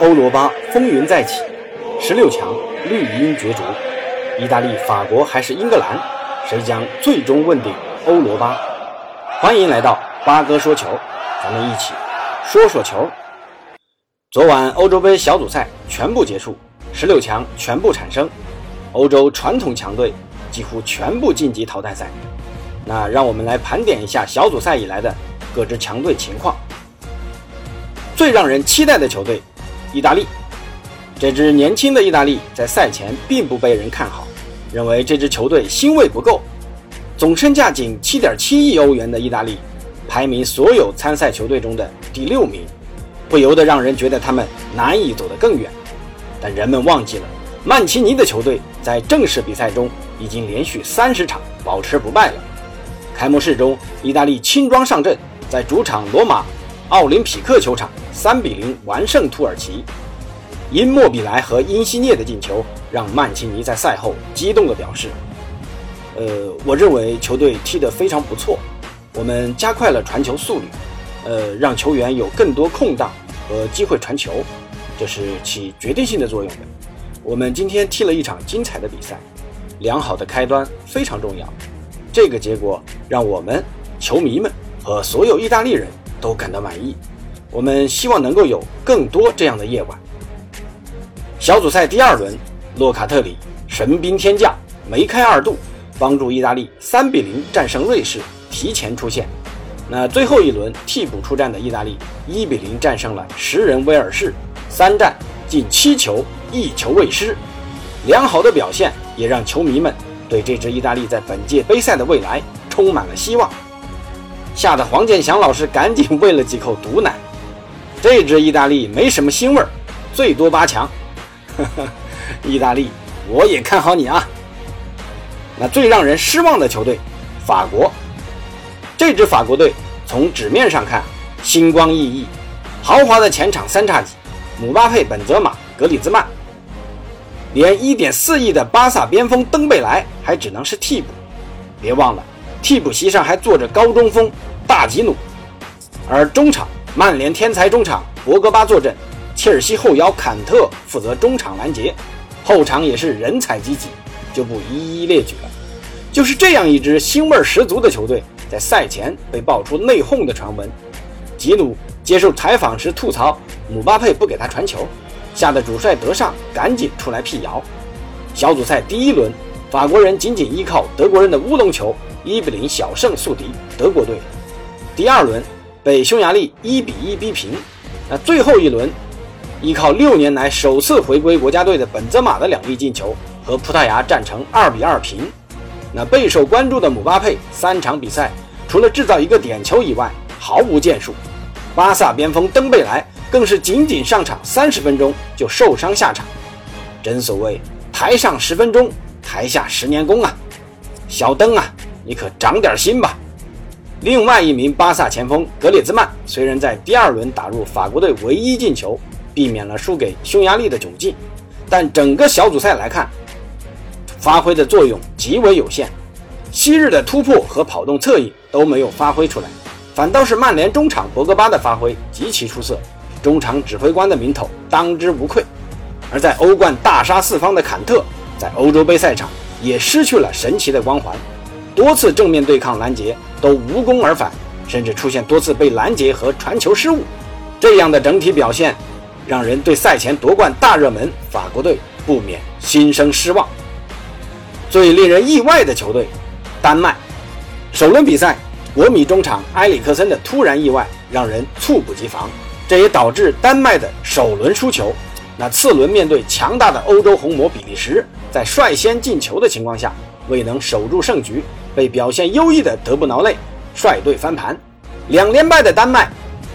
欧罗巴风云再起，十六强绿茵角逐，意大利、法国还是英格兰，谁将最终问鼎欧罗巴？欢迎来到八哥说球，咱们一起说说球。昨晚欧洲杯小组赛全部结束，十六强全部产生，欧洲传统强队几乎全部晋级淘汰赛。那让我们来盘点一下小组赛以来的各支强队情况。最让人期待的球队。意大利这支年轻的意大利在赛前并不被人看好，认为这支球队星位不够。总身价仅7.7亿欧元的意大利，排名所有参赛球队中的第六名，不由得让人觉得他们难以走得更远。但人们忘记了，曼奇尼的球队在正式比赛中已经连续三十场保持不败了。开幕式中，意大利轻装上阵，在主场罗马奥林匹克球场。三比零完胜土耳其，因莫比莱和因西涅的进球，让曼奇尼在赛后激动地表示：“呃，我认为球队踢得非常不错，我们加快了传球速率，呃，让球员有更多空档和机会传球，这是起决定性的作用的。我们今天踢了一场精彩的比赛，良好的开端非常重要。这个结果让我们球迷们和所有意大利人都感到满意。”我们希望能够有更多这样的夜晚。小组赛第二轮，洛卡特里神兵天降，梅开二度，帮助意大利三比零战胜瑞士，提前出线。那最后一轮替补出战的意大利一比零战胜了十人威尔士，三战进七球，一球未失。良好的表现也让球迷们对这支意大利在本届杯赛的未来充满了希望。吓得黄健翔老师赶紧喂了几口毒奶。这支意大利没什么腥味儿，最多八强。意大利，我也看好你啊。那最让人失望的球队，法国。这支法国队从纸面上看星光熠熠，豪华的前场三叉戟，姆巴佩、本泽马、格里兹曼，连1.4亿的巴萨边锋登贝莱还只能是替补。别忘了，替补席上还坐着高中锋大吉努，而中场。曼联天才中场博格巴坐镇，切尔西后腰坎特负责中场拦截，后场也是人才济济，就不一一列举了。就是这样一支腥味十足的球队，在赛前被爆出内讧的传闻。吉努接受采访时吐槽姆巴佩不给他传球，吓得主帅德尚赶紧出来辟谣。小组赛第一轮，法国人仅仅依靠德国人的乌龙球，一比零小胜宿敌德国队。第二轮。被匈牙利一比一逼平，那最后一轮，依靠六年来首次回归国家队的本泽马的两粒进球，和葡萄牙战成二比二平。那备受关注的姆巴佩三场比赛，除了制造一个点球以外，毫无建树。巴萨边锋登贝莱更是仅仅上场三十分钟就受伤下场。真所谓台上十分钟，台下十年功啊！小登啊，你可长点心吧。另外一名巴萨前锋格列兹曼虽然在第二轮打入法国队唯一进球，避免了输给匈牙利的窘境，但整个小组赛来看，发挥的作用极为有限。昔日的突破和跑动侧翼都没有发挥出来，反倒是曼联中场博格巴的发挥极其出色，中场指挥官的名头当之无愧。而在欧冠大杀四方的坎特，在欧洲杯赛场也失去了神奇的光环，多次正面对抗拦截。都无功而返，甚至出现多次被拦截和传球失误，这样的整体表现，让人对赛前夺冠大热门法国队不免心生失望。最令人意外的球队，丹麦。首轮比赛，国米中场埃里克森的突然意外让人猝不及防，这也导致丹麦的首轮输球。那次轮面对强大的欧洲红魔比利时，在率先进球的情况下，未能守住胜局。被表现优异的德布劳内率队翻盘，两连败的丹麦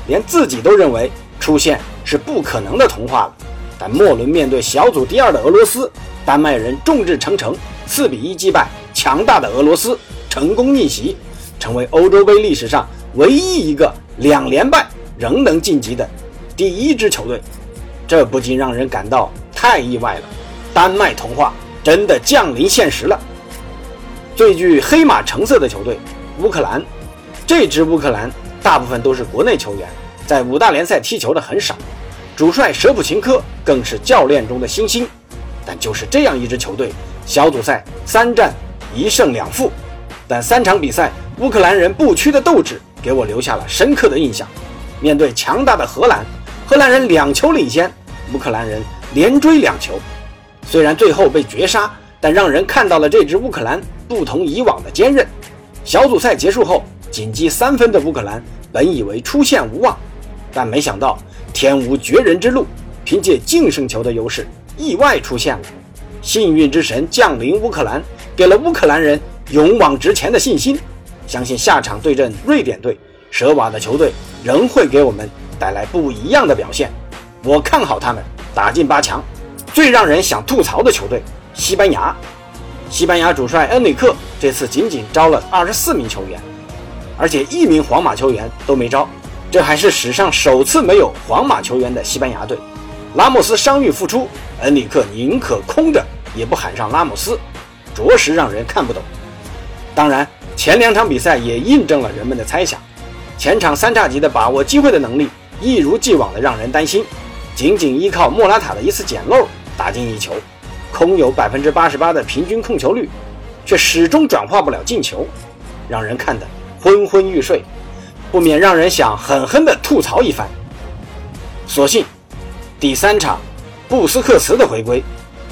连自己都认为出线是不可能的童话了。但末轮面对小组第二的俄罗斯，丹麦人众志成城，四比一击败强大的俄罗斯，成功逆袭，成为欧洲杯历史上唯一一个两连败仍能晋级的第一支球队。这不禁让人感到太意外了，丹麦童话真的降临现实了。最具黑马成色的球队乌克兰，这支乌克兰大部分都是国内球员，在五大联赛踢球的很少，主帅舍普琴科更是教练中的新星。但就是这样一支球队，小组赛三战一胜两负，但三场比赛乌克兰人不屈的斗志给我留下了深刻的印象。面对强大的荷兰，荷兰人两球领先，乌克兰人连追两球，虽然最后被绝杀，但让人看到了这支乌克兰不同以往的坚韧。小组赛结束后，仅积三分的乌克兰本以为出线无望，但没想到天无绝人之路，凭借净胜球的优势。意外出现了，幸运之神降临乌克兰，给了乌克兰人勇往直前的信心。相信下场对阵瑞典队，舍瓦的球队仍会给我们带来不一样的表现。我看好他们打进八强。最让人想吐槽的球队，西班牙。西班牙主帅恩里克这次仅仅招了二十四名球员，而且一名皇马球员都没招，这还是史上首次没有皇马球员的西班牙队。拉莫斯伤愈复出，恩里克宁可空着也不喊上拉莫斯，着实让人看不懂。当然，前两场比赛也印证了人们的猜想，前场三叉戟的把握机会的能力一如既往的让人担心，仅仅依靠莫拉塔的一次捡漏打进一球，空有百分之八十八的平均控球率，却始终转化不了进球，让人看得昏昏欲睡，不免让人想狠狠地吐槽一番。所幸。第三场，布斯克茨的回归，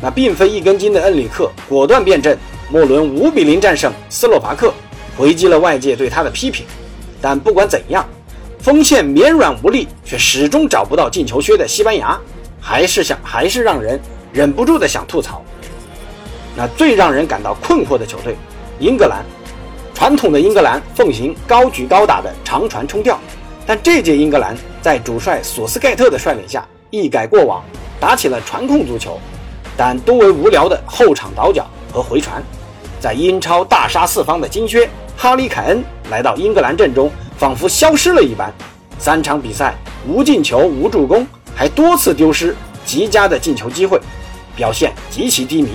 那并非一根筋的恩里克果断变阵，末轮五比零战胜斯洛伐克，回击了外界对他的批评。但不管怎样，锋线绵软无力，却始终找不到进球靴的西班牙，还是想还是让人忍不住的想吐槽。那最让人感到困惑的球队，英格兰，传统的英格兰奉行高举高打的长传冲吊，但这届英格兰在主帅索斯盖特的率领下。一改过往，打起了传控足球，但多为无聊的后场倒脚和回传。在英超大杀四方的金靴哈里凯恩来到英格兰阵中，仿佛消失了一般。三场比赛无进球无助攻，还多次丢失极佳的进球机会，表现极其低迷，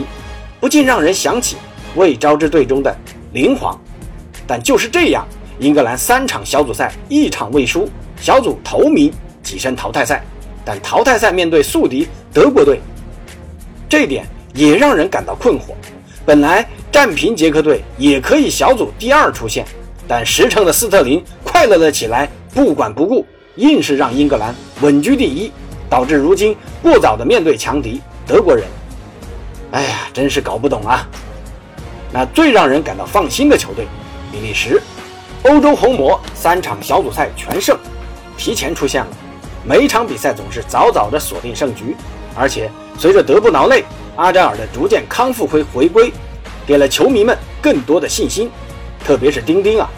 不禁让人想起未招之队中的林皇。但就是这样，英格兰三场小组赛一场未输，小组头名跻身淘汰赛。但淘汰赛面对宿敌德国队，这点也让人感到困惑。本来战平捷克队也可以小组第二出线，但实诚的斯特林快乐了起来，不管不顾，硬是让英格兰稳居第一，导致如今过早的面对强敌德国人。哎呀，真是搞不懂啊！那最让人感到放心的球队，比利时，欧洲红魔三场小组赛全胜，提前出现了。每场比赛总是早早的锁定胜局，而且随着德布劳内、阿扎尔的逐渐康复回回归，给了球迷们更多的信心。特别是丁丁啊，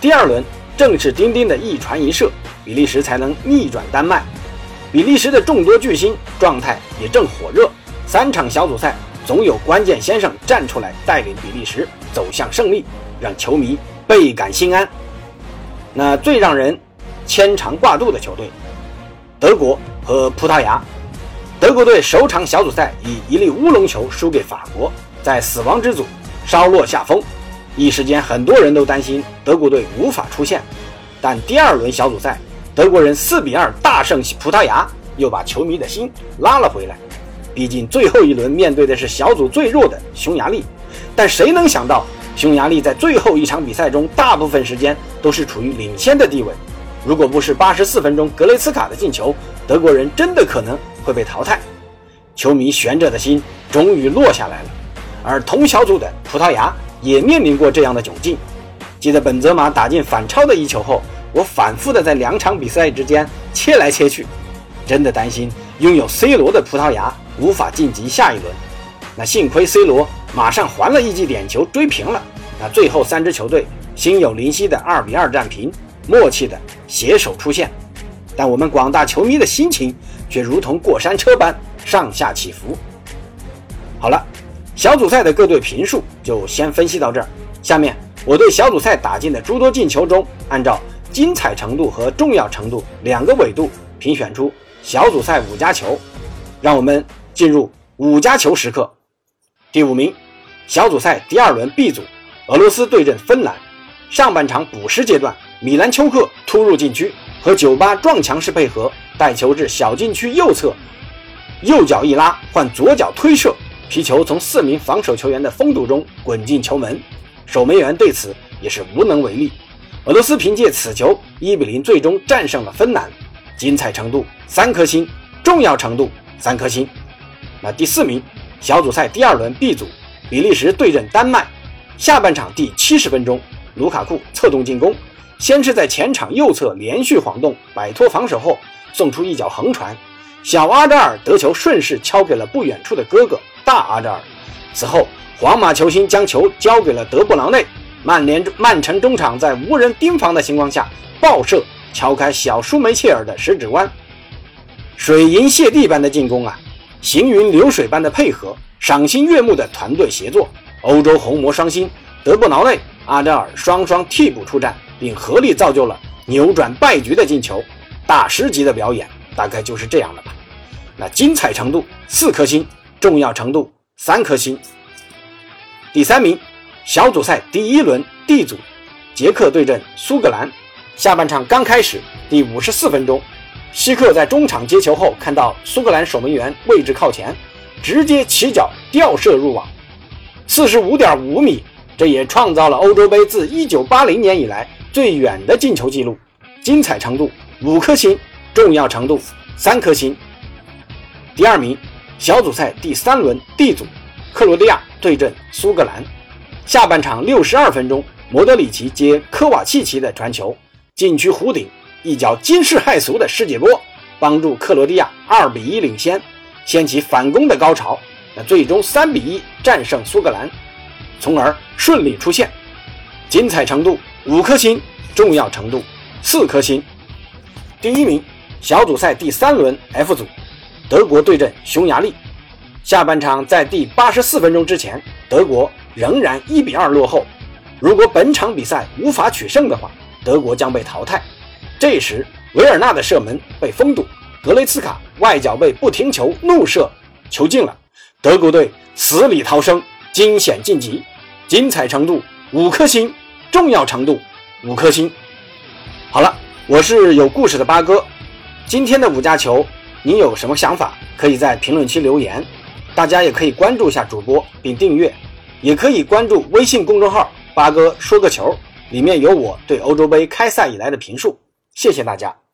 第二轮正是丁丁的一传一射，比利时才能逆转丹麦。比利时的众多巨星状态也正火热，三场小组赛总有关键先生站出来带领比利时走向胜利，让球迷倍感心安。那最让人牵肠挂肚的球队。德国和葡萄牙，德国队首场小组赛以一粒乌龙球输给法国，在死亡之组稍落下风，一时间很多人都担心德国队无法出线。但第二轮小组赛，德国人四比二大胜葡萄牙，又把球迷的心拉了回来。毕竟最后一轮面对的是小组最弱的匈牙利，但谁能想到匈牙利在最后一场比赛中大部分时间都是处于领先的地位。如果不是八十四分钟格雷茨卡的进球，德国人真的可能会被淘汰。球迷悬着的心终于落下来了。而同小组的葡萄牙也面临过这样的窘境。记得本泽马打进反超的一球后，我反复的在两场比赛之间切来切去，真的担心拥有 C 罗的葡萄牙无法晋级下一轮。那幸亏 C 罗马上还了一记点球追平了。那最后三支球队心有灵犀的二比二战平。默契的携手出现，但我们广大球迷的心情却如同过山车般上下起伏。好了，小组赛的各队评述就先分析到这儿。下面我对小组赛打进的诸多进球中，按照精彩程度和重要程度两个维度评选出小组赛五家球。让我们进入五加球时刻。第五名，小组赛第二轮 B 组，俄罗斯对阵芬兰，上半场补时阶段。米兰丘克突入禁区，和酒吧撞墙式配合，带球至小禁区右侧，右脚一拉换左脚推射，皮球从四名防守球员的封堵中滚进球门，守门员对此也是无能为力。俄罗斯凭借此球一比零最终战胜了芬兰，精彩程度三颗星，重要程度三颗星。那第四名，小组赛第二轮 B 组，比利时对阵丹麦，下半场第七十分钟，卢卡库策动进攻。先是在前场右侧连续晃动，摆脱防守后送出一脚横传，小阿扎尔得球顺势敲给了不远处的哥哥大阿扎尔。此后，皇马球星将球交给了德布劳内，曼联曼城中场在无人盯防的情况下爆射，敲开小舒梅切尔的十指关。水银泻地般的进攻啊，行云流水般的配合，赏心悦目的团队协作，欧洲红魔双星德布劳内、阿扎尔双双替补出战。并合力造就了扭转败局的进球，大师级的表演大概就是这样的吧。那精彩程度四颗星，重要程度三颗星。第三名，小组赛第一轮 D 组，捷克对阵苏格兰。下半场刚开始，第五十四分钟，希克在中场接球后，看到苏格兰守门员位置靠前，直接起脚吊射入网，四十五点五米，这也创造了欧洲杯自一九八零年以来。最远的进球记录，精彩程度五颗星，重要程度三颗星。第二名，小组赛第三轮 D 组，克罗地亚对阵苏格兰。下半场六十二分钟，莫德里奇接科瓦契奇的传球，禁区弧顶一脚惊世骇俗的世界波，帮助克罗地亚二比一领先，掀起反攻的高潮。那最终三比一战胜苏格兰，从而顺利出线。精彩程度。五颗星，重要程度四颗星。第一名，小组赛第三轮 F 组，德国对阵匈牙利。下半场在第八十四分钟之前，德国仍然一比二落后。如果本场比赛无法取胜的话，德国将被淘汰。这时，维尔纳的射门被封堵，格雷茨卡外脚背不停球怒射，球进了。德国队死里逃生，惊险晋级。精彩程度五颗星。重要程度五颗星。好了，我是有故事的八哥。今天的五加球，您有什么想法？可以在评论区留言。大家也可以关注一下主播并订阅，也可以关注微信公众号“八哥说个球”，里面有我对欧洲杯开赛以来的评述。谢谢大家。